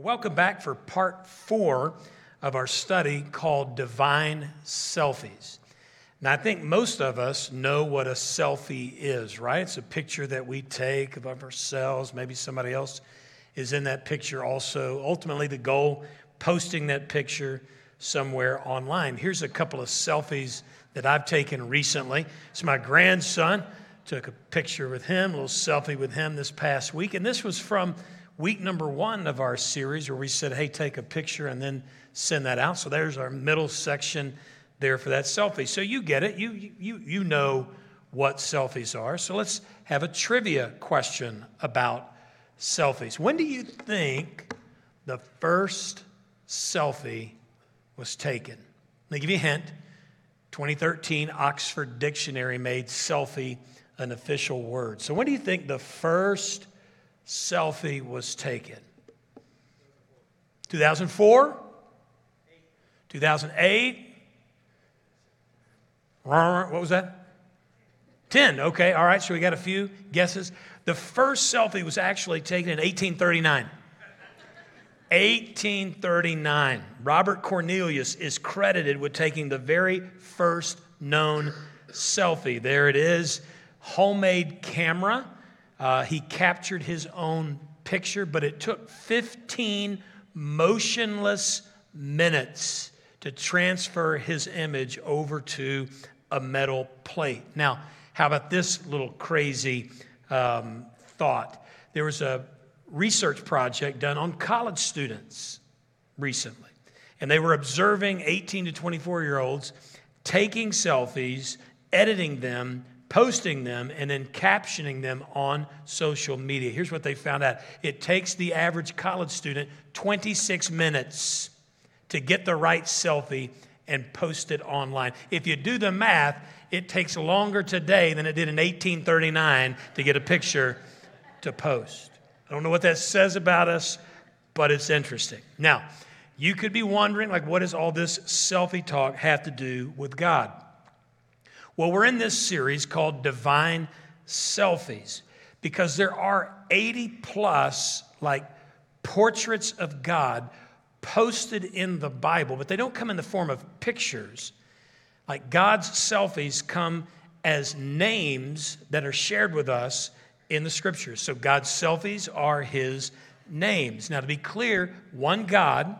Well, welcome back for part four of our study called Divine Selfies. Now, I think most of us know what a selfie is, right? It's a picture that we take of ourselves. Maybe somebody else is in that picture also. Ultimately, the goal, posting that picture somewhere online. Here's a couple of selfies that I've taken recently. It's my grandson. Took a picture with him, a little selfie with him this past week. And this was from week number one of our series where we said, hey, take a picture and then send that out. So there's our middle section there for that selfie. So you get it. You, you, you know what selfies are. So let's have a trivia question about selfies. When do you think the first selfie was taken? Let me give you a hint. 2013 Oxford Dictionary made selfie an official word. So when do you think the first selfie was taken? 2004? 2008? What was that? 10. Okay, all right, so we got a few guesses. The first selfie was actually taken in 1839. 1839. Robert Cornelius is credited with taking the very first known selfie. There it is, homemade camera. Uh, he captured his own picture, but it took 15 motionless minutes to transfer his image over to a metal plate. Now, how about this little crazy um, thought? There was a research project done on college students recently, and they were observing 18 to 24 year olds taking selfies, editing them, posting them, and then captioning them on social media. Here's what they found out it takes the average college student 26 minutes to get the right selfie and post it online. If you do the math, it takes longer today than it did in 1839 to get a picture to post. I don't know what that says about us, but it's interesting. Now, you could be wondering, like, what does all this selfie talk have to do with God? Well, we're in this series called Divine Selfies because there are 80 plus, like, portraits of God posted in the Bible, but they don't come in the form of pictures. Like God's selfies come as names that are shared with us in the scriptures. So God's selfies are his names. Now, to be clear, one God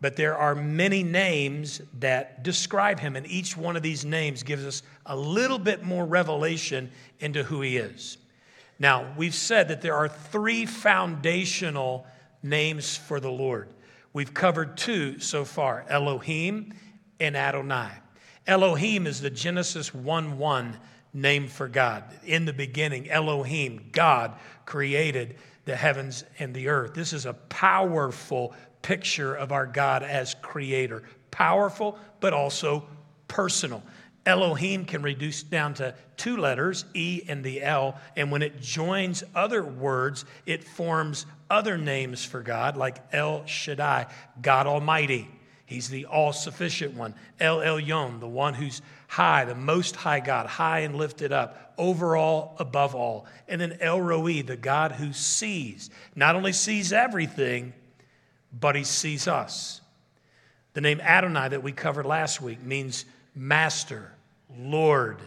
but there are many names that describe him, and each one of these names gives us a little bit more revelation into who he is. Now, we've said that there are three foundational names for the Lord. We've covered two so far Elohim and Adonai. Elohim is the Genesis 1 1 name for God. In the beginning, Elohim, God, created the heavens and the earth. This is a powerful picture of our God as creator. Powerful, but also personal. Elohim can reduce down to two letters, E and the L, and when it joins other words, it forms other names for God, like El Shaddai, God Almighty. He's the all sufficient one. El Elyon, the one who's high, the most high God, high and lifted up, over all, above all. And then El Roi, the God who sees, not only sees everything, but he sees us. The name Adonai that we covered last week means master, Lord,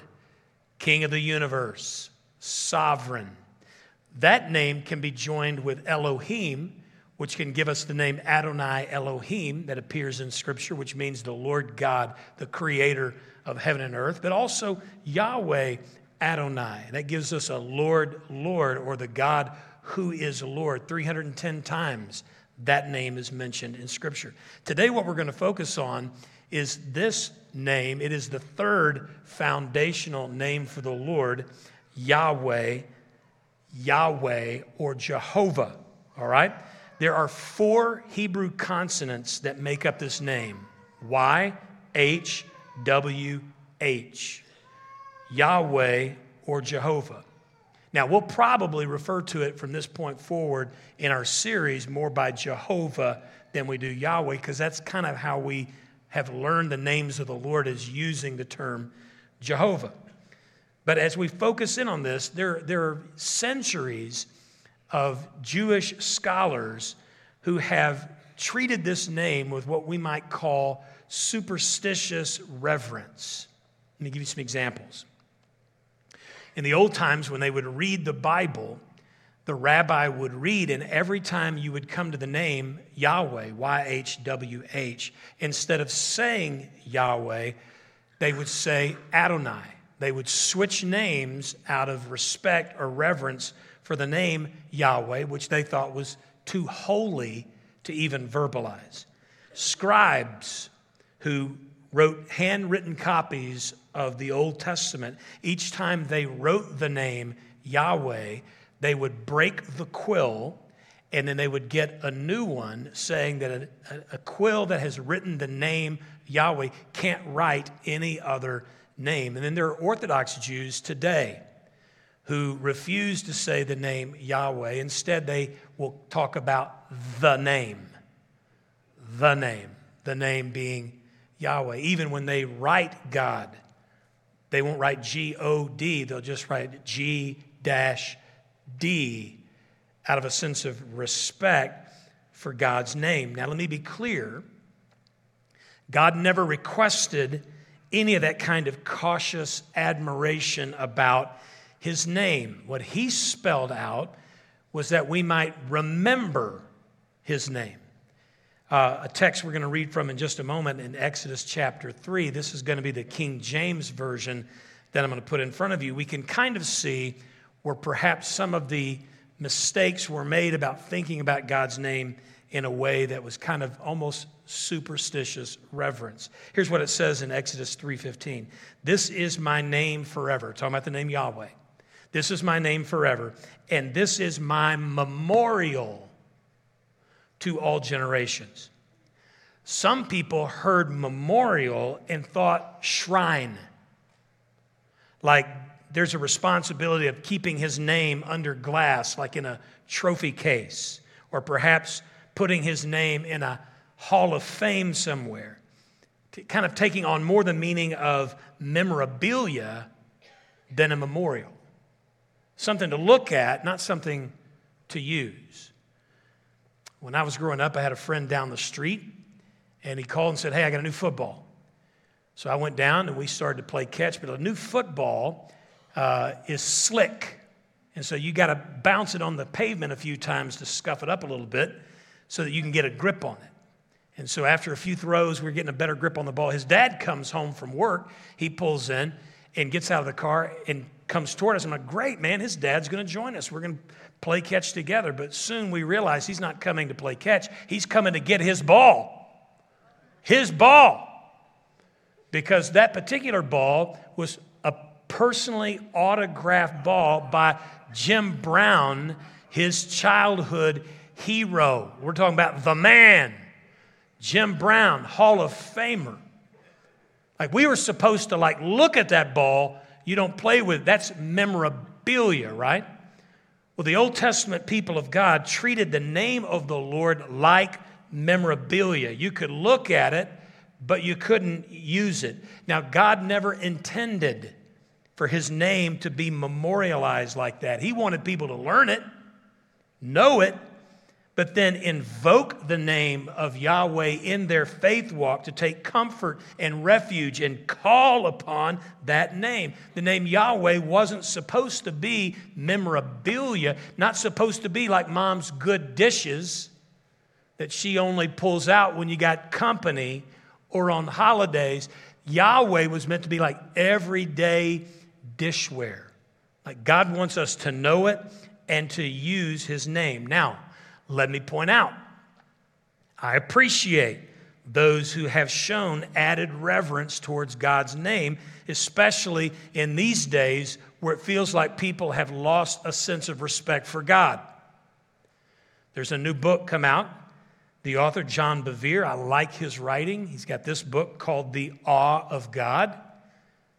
King of the universe, sovereign. That name can be joined with Elohim, which can give us the name Adonai Elohim that appears in Scripture, which means the Lord God, the creator of heaven and earth, but also Yahweh Adonai. That gives us a Lord, Lord, or the God who is Lord, 310 times that name is mentioned in Scripture. Today, what we're going to focus on is this name. It is the third foundational name for the Lord, Yahweh, Yahweh, or Jehovah. All right? There are four Hebrew consonants that make up this name Y, H, W, H. Yahweh or Jehovah. Now, we'll probably refer to it from this point forward in our series more by Jehovah than we do Yahweh, because that's kind of how we have learned the names of the Lord is using the term Jehovah. But as we focus in on this, there, there are centuries of Jewish scholars who have treated this name with what we might call superstitious reverence. Let me give you some examples. In the old times, when they would read the Bible, the rabbi would read, and every time you would come to the name Yahweh, Y H W H, instead of saying Yahweh, they would say Adonai. They would switch names out of respect or reverence for the name Yahweh, which they thought was too holy to even verbalize. Scribes who wrote handwritten copies of the Old Testament, each time they wrote the name Yahweh, they would break the quill and then they would get a new one saying that a, a, quill that has written the name Yahweh can't write any other name. And then there are Orthodox Jews today who refuse to say the name Yahweh. Instead, they will talk about the name. The name. The name being Yahweh. Even when they write God, they won't write G O D, they'll just write G D out of a sense of respect for God's name. Now, let me be clear God never requested any of that kind of cautious admiration about his name. What he spelled out was that we might remember his name. Uh, a text we're going to read from in just a moment in Exodus chapter 3. This is going to be the King James version that I'm going to put in front of you. We can kind of see where perhaps some of the mistakes were made about thinking about God's name in a way that was kind of almost superstitious reverence. Here's what it says in Exodus 3:15. This is my name forever. Talking about the name Yahweh. This is my name forever, and this is my memorial to all generations. Some people heard memorial and thought shrine. Like there's a responsibility of keeping his name under glass, like in a trophy case, or perhaps putting his name in a hall of fame somewhere, kind of taking on more the meaning of memorabilia than a memorial. Something to look at, not something to use. When I was growing up, I had a friend down the street, and he called and said, Hey, I got a new football. So I went down and we started to play catch, but a new football uh, is slick. And so you got to bounce it on the pavement a few times to scuff it up a little bit so that you can get a grip on it. And so after a few throws, we're getting a better grip on the ball. His dad comes home from work. He pulls in and gets out of the car and comes toward us. I'm like, great, man, his dad's going to join us. We're going to play catch together. But soon we realize he's not coming to play catch, he's coming to get his ball. His ball. Because that particular ball was a personally autographed ball by Jim Brown, his childhood hero. We're talking about the man, Jim Brown, Hall of Famer. Like we were supposed to like look at that ball, you don't play with. That's memorabilia, right? Well, the Old Testament people of God treated the name of the Lord like memorabilia. You could look at it, but you couldn't use it. Now, God never intended for his name to be memorialized like that. He wanted people to learn it, know it, but then invoke the name of Yahweh in their faith walk to take comfort and refuge and call upon that name. The name Yahweh wasn't supposed to be memorabilia, not supposed to be like mom's good dishes that she only pulls out when you got company or on holidays. Yahweh was meant to be like everyday dishware. Like God wants us to know it and to use his name. Now, let me point out, I appreciate those who have shown added reverence towards God's name, especially in these days where it feels like people have lost a sense of respect for God. There's a new book come out. The author, John Bevere, I like his writing. He's got this book called The Awe of God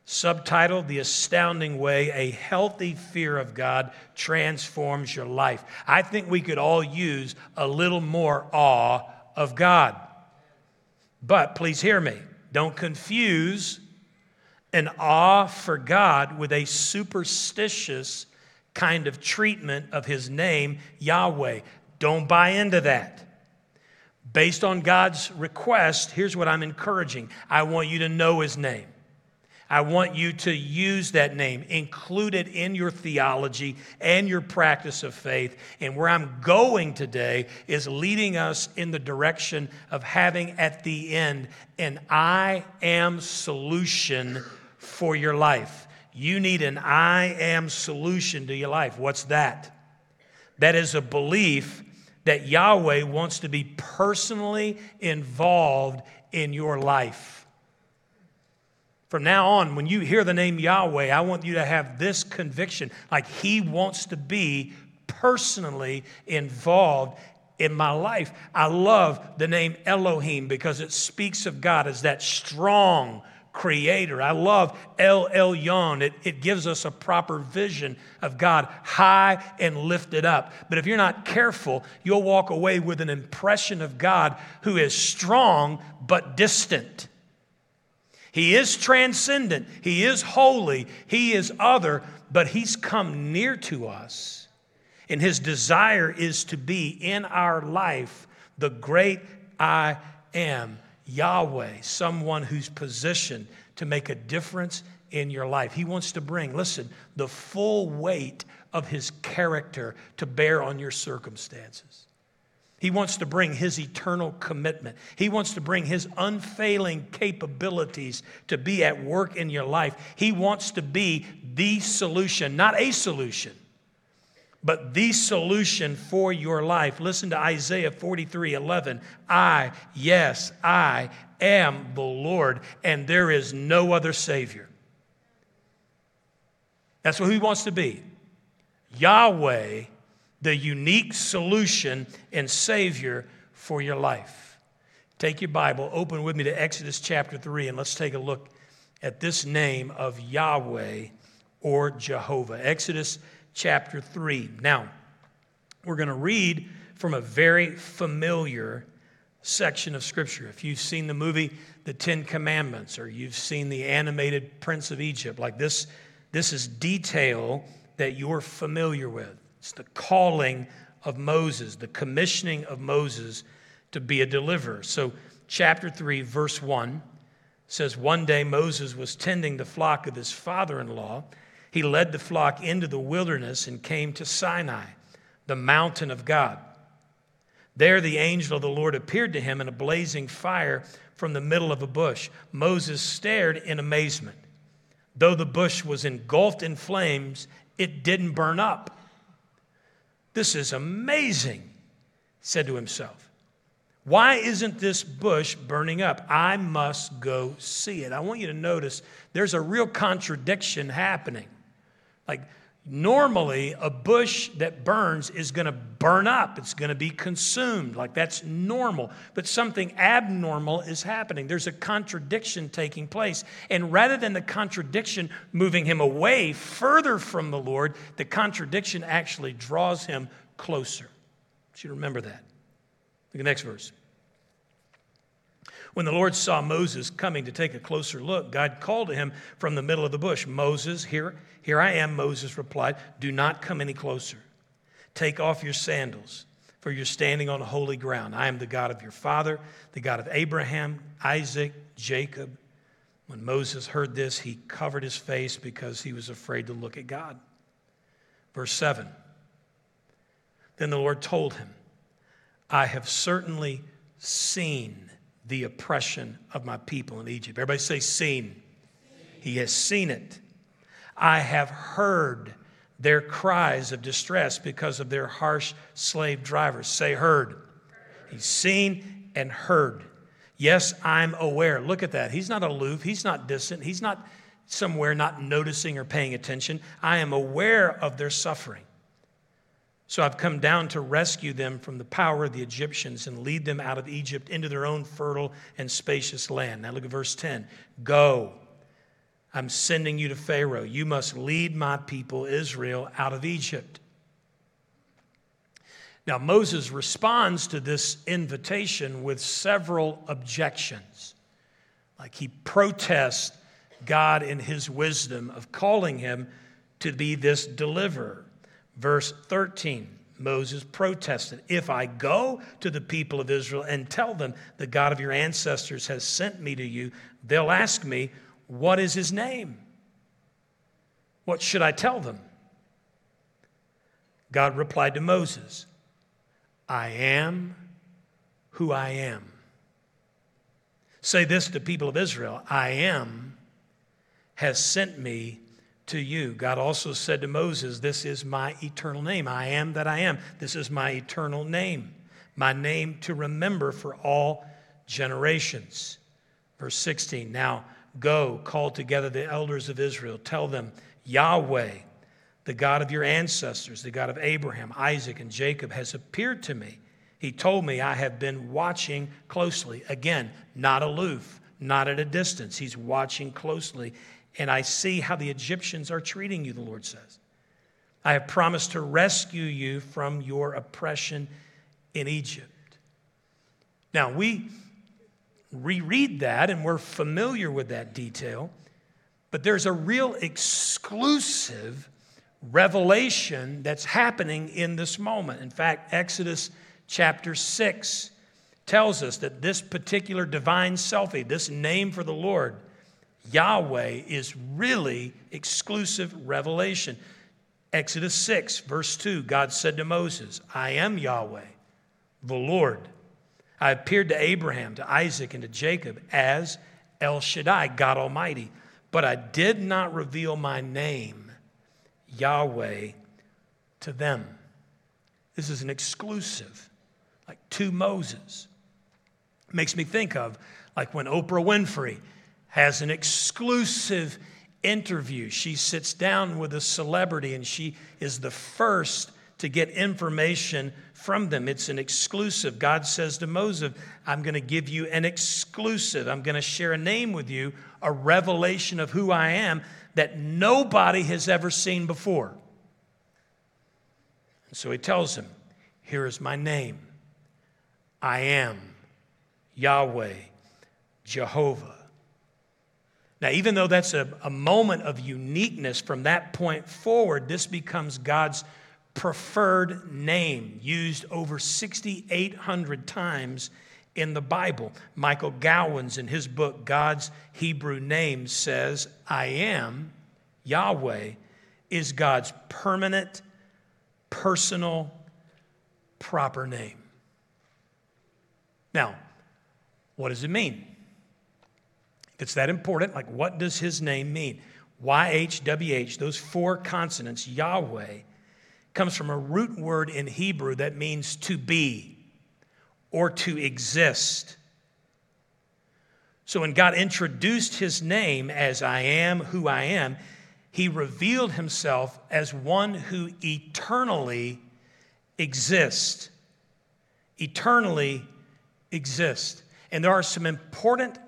subtitled The Astounding Way A Healthy Fear of God Transforms Your Life. I think we could all use a little more awe of God. But please hear me. Don't confuse an awe for God with a superstitious kind of treatment of his name, Yahweh. Don't buy into that. Based on God's request, here's what I'm encouraging I want you to know his name. I want you to use that name, include it in your theology and your practice of faith. And where I'm going today is leading us in the direction of having at the end an I am solution for your life. You need an I am solution to your life. What's that? That is a belief that Yahweh wants to be personally involved in your life. From now on, when you hear the name Yahweh, I want you to have this conviction like He wants to be personally involved in my life. I love the name Elohim because it speaks of God as that strong creator. I love El Elyon. It, it gives us a proper vision of God high and lifted up. But if you're not careful, you'll walk away with an impression of God who is strong but distant. He is transcendent, He is holy, He is other, but He's come near to us. And His desire is to be in our life the great I am, Yahweh, someone who's positioned to make a difference in your life. He wants to bring, listen, the full weight of His character to bear on your circumstances. He wants to bring his eternal commitment. He wants to bring his unfailing capabilities to be at work in your life. He wants to be the solution, not a solution, but the solution for your life. Listen to Isaiah 43 11. I, yes, I am the Lord, and there is no other Savior. That's what he wants to be. Yahweh the unique solution and Savior for your life. Take your Bible, open with me to Exodus chapter 3, and let's take a look at this name of Yahweh or Jehovah. Exodus chapter 3. Now, we're going to read from a very familiar section of Scripture. If you've seen the movie The Ten Commandments or you've seen the animated Prince of Egypt, like this, this is detail that you're familiar with. It's the calling of Moses, the commissioning of Moses to be a deliverer. So, chapter 3, verse 1 says, One day Moses was tending the flock of his father in law. He led the flock into the wilderness and came to Sinai, the mountain of God. There, the angel of the Lord appeared to him in a blazing fire from the middle of a bush. Moses stared in amazement. Though the bush was engulfed in flames, it didn't burn up. This is amazing, said to himself. Why isn't this bush burning up? I must go see it. I want you to notice there's a real contradiction happening. Like, Normally, a bush that burns is going to burn up, it's going to be consumed. Like that's normal. But something abnormal is happening. There's a contradiction taking place. And rather than the contradiction moving him away further from the Lord, the contradiction actually draws him closer. You remember that. Look at the next verse. When the Lord saw Moses coming to take a closer look, God called to him from the middle of the bush Moses, here, here I am, Moses replied. Do not come any closer. Take off your sandals, for you're standing on holy ground. I am the God of your father, the God of Abraham, Isaac, Jacob. When Moses heard this, he covered his face because he was afraid to look at God. Verse 7 Then the Lord told him, I have certainly seen the oppression of my people in Egypt. Everybody say, seen. He has seen it. I have heard their cries of distress because of their harsh slave drivers. Say, heard. He's seen and heard. Yes, I'm aware. Look at that. He's not aloof. He's not distant. He's not somewhere not noticing or paying attention. I am aware of their suffering. So I've come down to rescue them from the power of the Egyptians and lead them out of Egypt into their own fertile and spacious land. Now look at verse 10. Go. I'm sending you to Pharaoh. You must lead my people, Israel, out of Egypt. Now, Moses responds to this invitation with several objections. Like he protests God in his wisdom of calling him to be this deliverer. Verse 13 Moses protested. If I go to the people of Israel and tell them, the God of your ancestors has sent me to you, they'll ask me, What is his name? What should I tell them? God replied to Moses, I am who I am. Say this to the people of Israel I am has sent me to you. God also said to Moses, This is my eternal name. I am that I am. This is my eternal name, my name to remember for all generations. Verse 16 Now go, call together the elders of Israel, tell them, Yahweh, the God of your ancestors, the God of Abraham, Isaac, and Jacob, has appeared to me. He told me, I have been watching closely. Again, not aloof, not at a distance. He's watching closely and I see how the Egyptians are treating you, the Lord says. I have promised to rescue you from your oppression in Egypt. Now, we reread that and we're familiar with that detail, but there's a real exclusive revelation that's happening in this moment. In fact, Exodus chapter 6 tells us that this particular divine selfie, this name for the Lord, Yahweh is really exclusive revelation. Exodus 6, verse 2, God said to Moses, I am Yahweh, the Lord. I appeared to Abraham, to Isaac, and to Jacob as El Shaddai, God Almighty, but I did not reveal my name, Yahweh, to them. This is an exclusive, like to Moses. Makes me think of like when Oprah Winfrey has an exclusive interview. She sits down with a celebrity and she is the first to get information from them. It's an exclusive. God says to Moses, I'm going to give you an exclusive. I'm going to share a name with you, a revelation of who I am that nobody has ever seen before. And so he tells him, Here is my name I am Yahweh, Jehovah. Now, even though that's a, a moment of uniqueness from that point forward, this becomes God's preferred name, used over 6,800 times in the Bible. Michael Gowans, in his book, God's Hebrew Name, says, I am, Yahweh, is God's permanent, personal, proper name. Now, what does it mean? It's that important, like what does his name mean? YHWH, those four consonants, Yahweh, comes from a root word in Hebrew that means to be or to exist. So when God introduced his name as I am who I am, he revealed himself as one who eternally exists. Eternally exists. And there are some important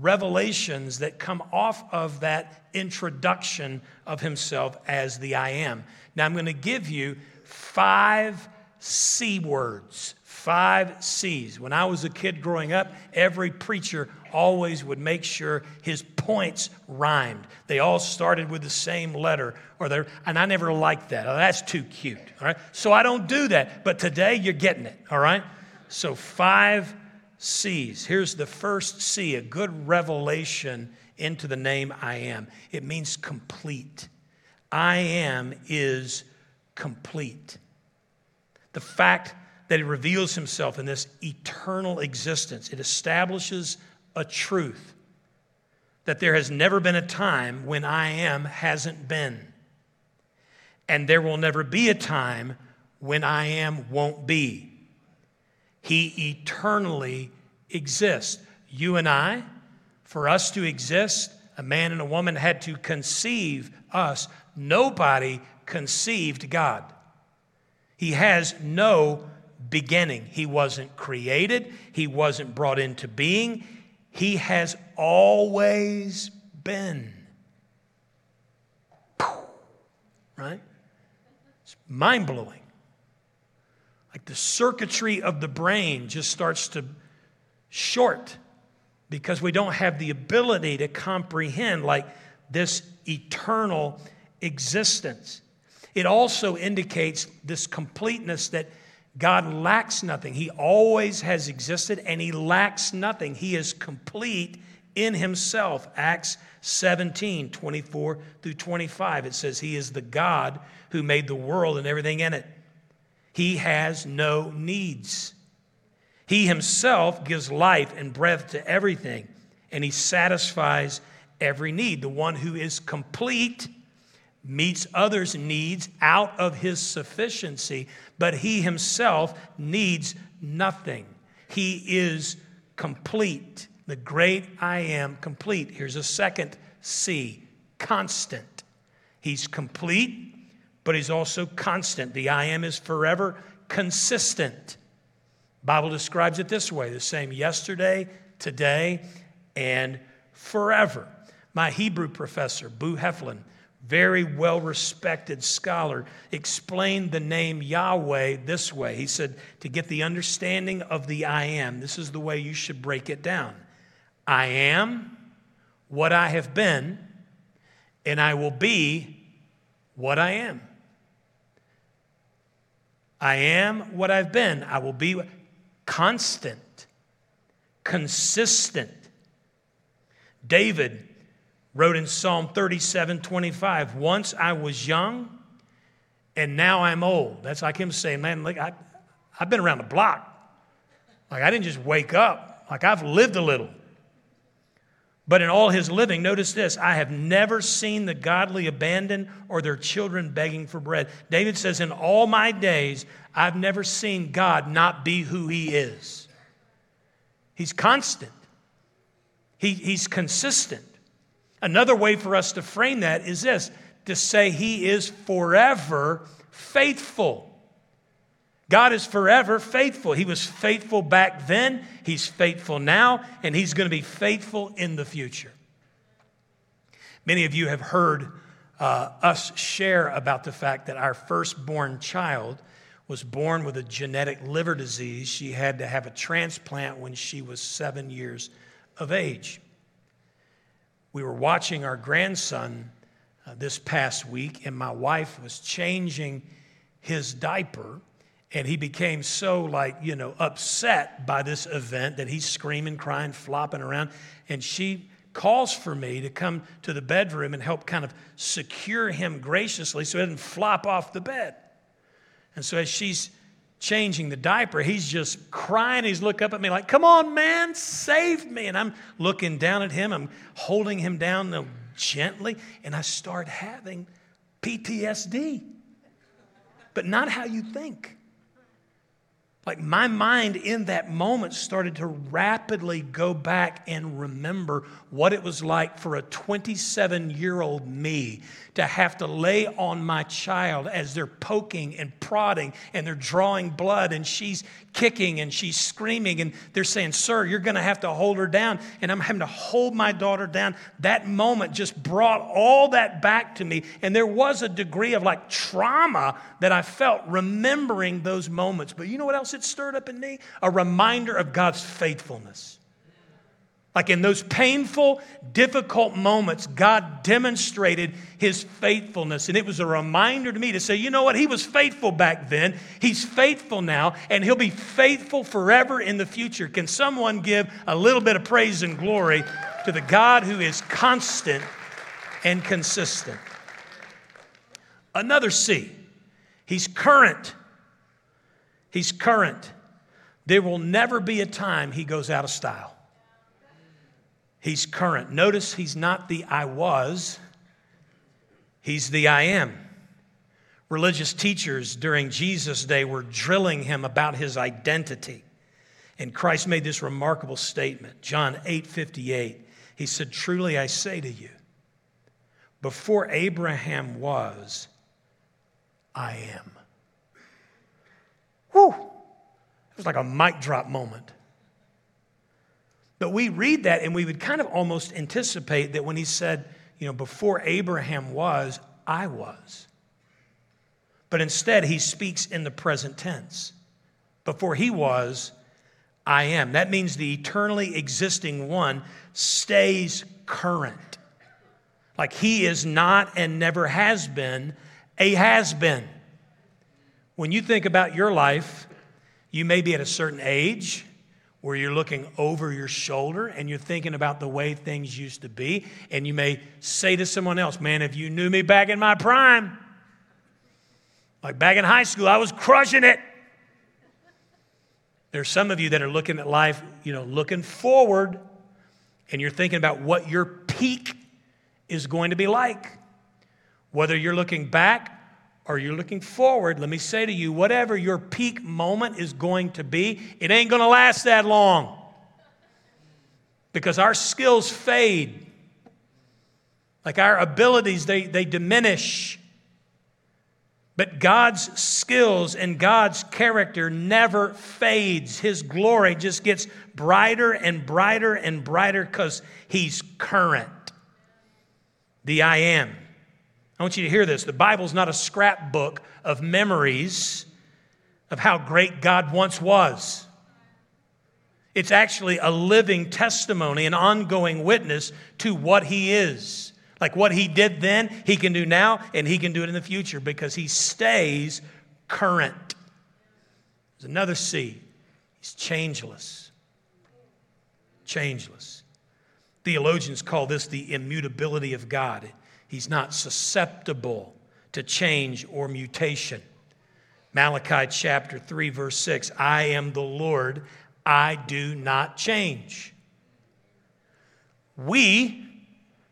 revelations that come off of that introduction of himself as the I am. Now, I'm going to give you five C words, five C's. When I was a kid growing up, every preacher always would make sure his points rhymed. They all started with the same letter, or they and I never liked that. Oh, that's too cute. All right, so I don't do that. But today you're getting it. All right, so five C's. Here's the first C, a good revelation into the name I am. It means complete. I am is complete. The fact that he reveals himself in this eternal existence, it establishes a truth that there has never been a time when I am hasn't been. And there will never be a time when I am won't be. He eternally exists. You and I, for us to exist, a man and a woman had to conceive us. Nobody conceived God. He has no beginning. He wasn't created, He wasn't brought into being. He has always been. Right? It's mind blowing. Like the circuitry of the brain just starts to short because we don't have the ability to comprehend like this eternal existence. It also indicates this completeness that God lacks nothing. He always has existed and he lacks nothing. He is complete in himself. Acts 17, 24 through 25. It says, He is the God who made the world and everything in it. He has no needs. He himself gives life and breath to everything, and he satisfies every need. The one who is complete meets others' needs out of his sufficiency, but he himself needs nothing. He is complete. The great I am complete. Here's a second C constant. He's complete, but he's also constant. The I am is forever consistent. Bible describes it this way the same yesterday, today, and forever. My Hebrew professor, Boo Heflin, very well respected scholar, explained the name Yahweh this way. He said, to get the understanding of the I am, this is the way you should break it down I am what I have been, and I will be what I am. I am what I've been. I will be constant, consistent. David wrote in Psalm 37 25, Once I was young, and now I'm old. That's like him saying, Man, look, I, I've been around the block. Like, I didn't just wake up, like, I've lived a little. But in all his living, notice this I have never seen the godly abandoned or their children begging for bread. David says, In all my days, I've never seen God not be who he is. He's constant, he, he's consistent. Another way for us to frame that is this to say he is forever faithful. God is forever faithful. He was faithful back then, He's faithful now, and He's going to be faithful in the future. Many of you have heard uh, us share about the fact that our firstborn child was born with a genetic liver disease. She had to have a transplant when she was seven years of age we were watching our grandson uh, this past week, and my wife was changing his diaper. And he became so, like, you know, upset by this event that he's screaming, crying, flopping around. And she calls for me to come to the bedroom and help kind of secure him graciously so he doesn't flop off the bed. And so as she's changing the diaper, he's just crying. He's looking up at me like, Come on, man, save me. And I'm looking down at him. I'm holding him down gently. And I start having PTSD, but not how you think. Like my mind in that moment started to rapidly go back and remember what it was like for a 27 year old me to have to lay on my child as they're poking and prodding and they're drawing blood and she's kicking and she's screaming and they're saying, Sir, you're going to have to hold her down. And I'm having to hold my daughter down. That moment just brought all that back to me. And there was a degree of like trauma that I felt remembering those moments. But you know what else it stirred up in me? A reminder of God's faithfulness. Like in those painful, difficult moments, God demonstrated his faithfulness. And it was a reminder to me to say, you know what? He was faithful back then. He's faithful now, and he'll be faithful forever in the future. Can someone give a little bit of praise and glory to the God who is constant and consistent? Another C, he's current. He's current. There will never be a time he goes out of style. He's current. Notice he's not the I was, he's the I am. Religious teachers during Jesus' day were drilling him about his identity. And Christ made this remarkable statement, John 8 58. He said, Truly I say to you, before Abraham was, I am. Whew! It was like a mic drop moment. But we read that and we would kind of almost anticipate that when he said, you know, before Abraham was, I was. But instead, he speaks in the present tense. Before he was, I am. That means the eternally existing one stays current. Like he is not and never has been a has been. When you think about your life, you may be at a certain age where you're looking over your shoulder and you're thinking about the way things used to be. And you may say to someone else, Man, if you knew me back in my prime, like back in high school, I was crushing it. There's some of you that are looking at life, you know, looking forward, and you're thinking about what your peak is going to be like. Whether you're looking back or you're looking forward, let me say to you, whatever your peak moment is going to be, it ain't going to last that long. Because our skills fade. Like our abilities, they, they diminish. But God's skills and God's character never fades. His glory just gets brighter and brighter and brighter because He's current. The I am. I want you to hear this. The Bible's not a scrapbook of memories of how great God once was. It's actually a living testimony, an ongoing witness to what He is. Like what He did then, He can do now, and He can do it in the future because He stays current. There's another C. He's changeless. Changeless. Theologians call this the immutability of God. He's not susceptible to change or mutation. Malachi chapter 3, verse 6 I am the Lord, I do not change. We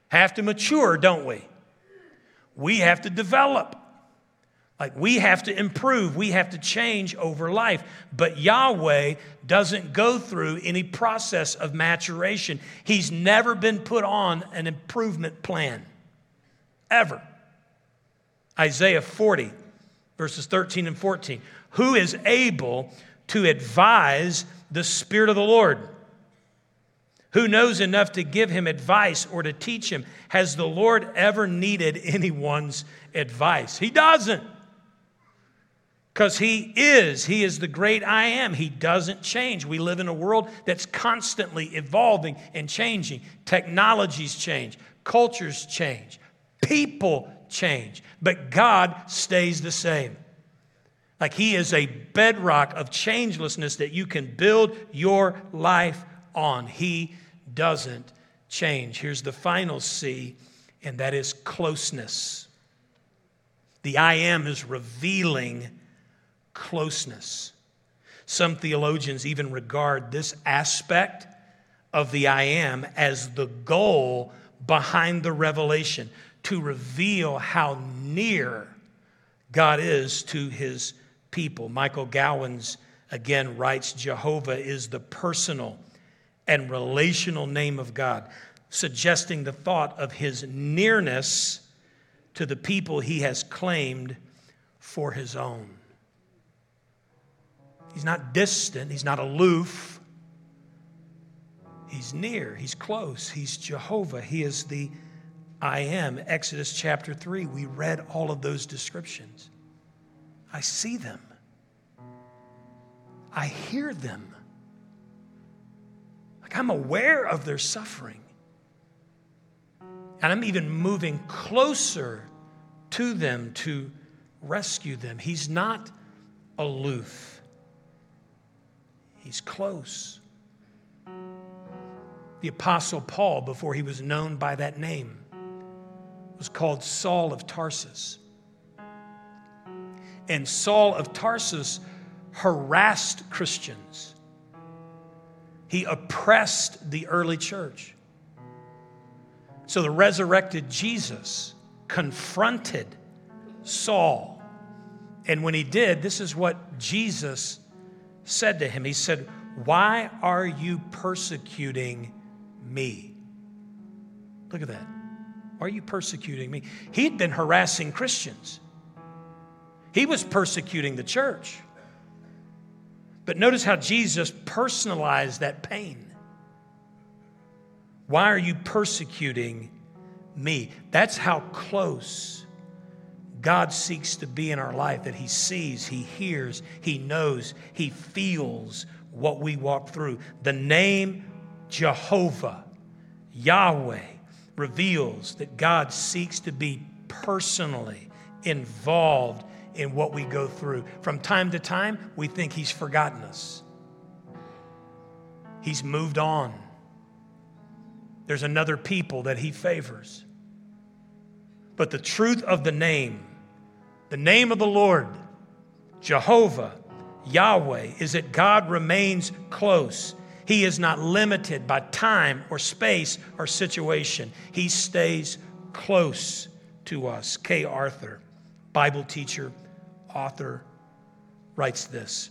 have to mature, don't we? We have to develop. Like we have to improve, we have to change over life. But Yahweh doesn't go through any process of maturation. He's never been put on an improvement plan ever. Isaiah 40, verses 13 and 14. Who is able to advise the Spirit of the Lord? Who knows enough to give him advice or to teach him? Has the Lord ever needed anyone's advice? He doesn't. Because he is. He is the great I am. He doesn't change. We live in a world that's constantly evolving and changing. Technologies change, cultures change, People change, but God stays the same. Like He is a bedrock of changelessness that you can build your life on. He doesn't change. Here's the final C, and that is closeness. The I am is revealing closeness. Some theologians even regard this aspect of the I am as the goal behind the revelation to reveal how near God is to his people. Michael Gowans again writes Jehovah is the personal and relational name of God, suggesting the thought of his nearness to the people he has claimed for his own. He's not distant, he's not aloof. He's near, he's close, he's Jehovah, he is the I am. Exodus chapter 3, we read all of those descriptions. I see them, I hear them. Like I'm aware of their suffering. And I'm even moving closer to them to rescue them. He's not aloof, he's close. The Apostle Paul, before he was known by that name, was called Saul of Tarsus. And Saul of Tarsus harassed Christians. He oppressed the early church. So the resurrected Jesus confronted Saul. And when he did, this is what Jesus said to him He said, Why are you persecuting me? Look at that. Why are you persecuting me? He'd been harassing Christians, he was persecuting the church. But notice how Jesus personalized that pain. Why are you persecuting me? That's how close God seeks to be in our life that He sees, He hears, He knows, He feels what we walk through. The name Jehovah, Yahweh, reveals that God seeks to be personally involved in what we go through. From time to time, we think He's forgotten us, He's moved on. There's another people that He favors. But the truth of the name, the name of the Lord, Jehovah, Yahweh, is that God remains close. He is not limited by time or space or situation. He stays close to us. Kay Arthur, Bible teacher, author, writes this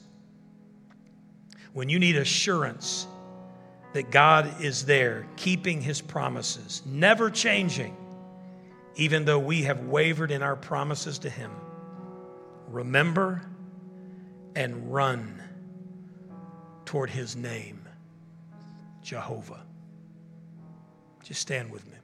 When you need assurance that God is there, keeping his promises, never changing, even though we have wavered in our promises to him, remember and run toward his name, Jehovah. Just stand with me.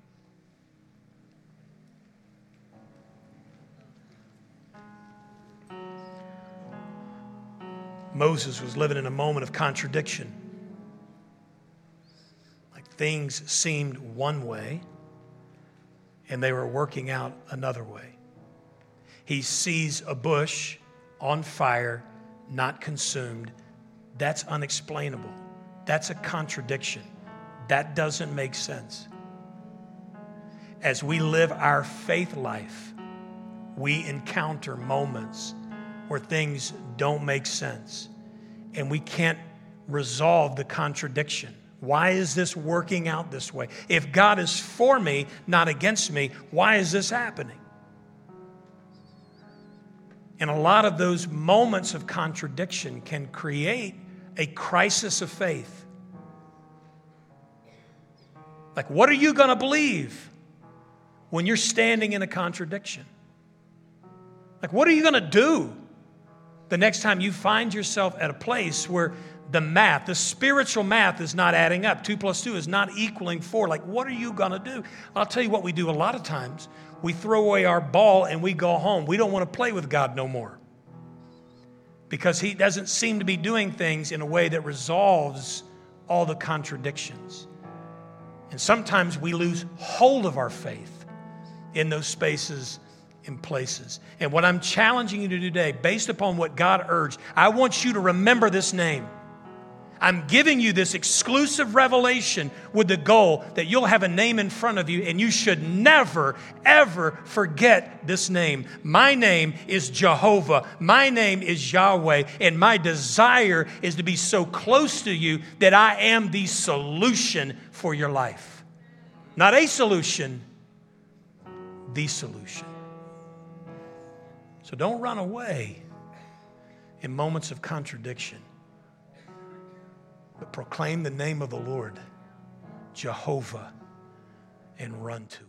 Moses was living in a moment of contradiction. Like things seemed one way, and they were working out another way. He sees a bush on fire, not consumed. That's unexplainable. That's a contradiction. That doesn't make sense. As we live our faith life, we encounter moments where things don't make sense and we can't resolve the contradiction. Why is this working out this way? If God is for me, not against me, why is this happening? And a lot of those moments of contradiction can create a crisis of faith. Like, what are you going to believe when you're standing in a contradiction? Like, what are you going to do the next time you find yourself at a place where the math, the spiritual math is not adding up. Two plus two is not equaling four. Like, what are you going to do? I'll tell you what we do a lot of times. We throw away our ball and we go home. We don't want to play with God no more because He doesn't seem to be doing things in a way that resolves all the contradictions. And sometimes we lose hold of our faith in those spaces and places. And what I'm challenging you to do today, based upon what God urged, I want you to remember this name. I'm giving you this exclusive revelation with the goal that you'll have a name in front of you and you should never, ever forget this name. My name is Jehovah. My name is Yahweh. And my desire is to be so close to you that I am the solution for your life. Not a solution, the solution. So don't run away in moments of contradiction, but proclaim the name of the Lord, Jehovah, and run to.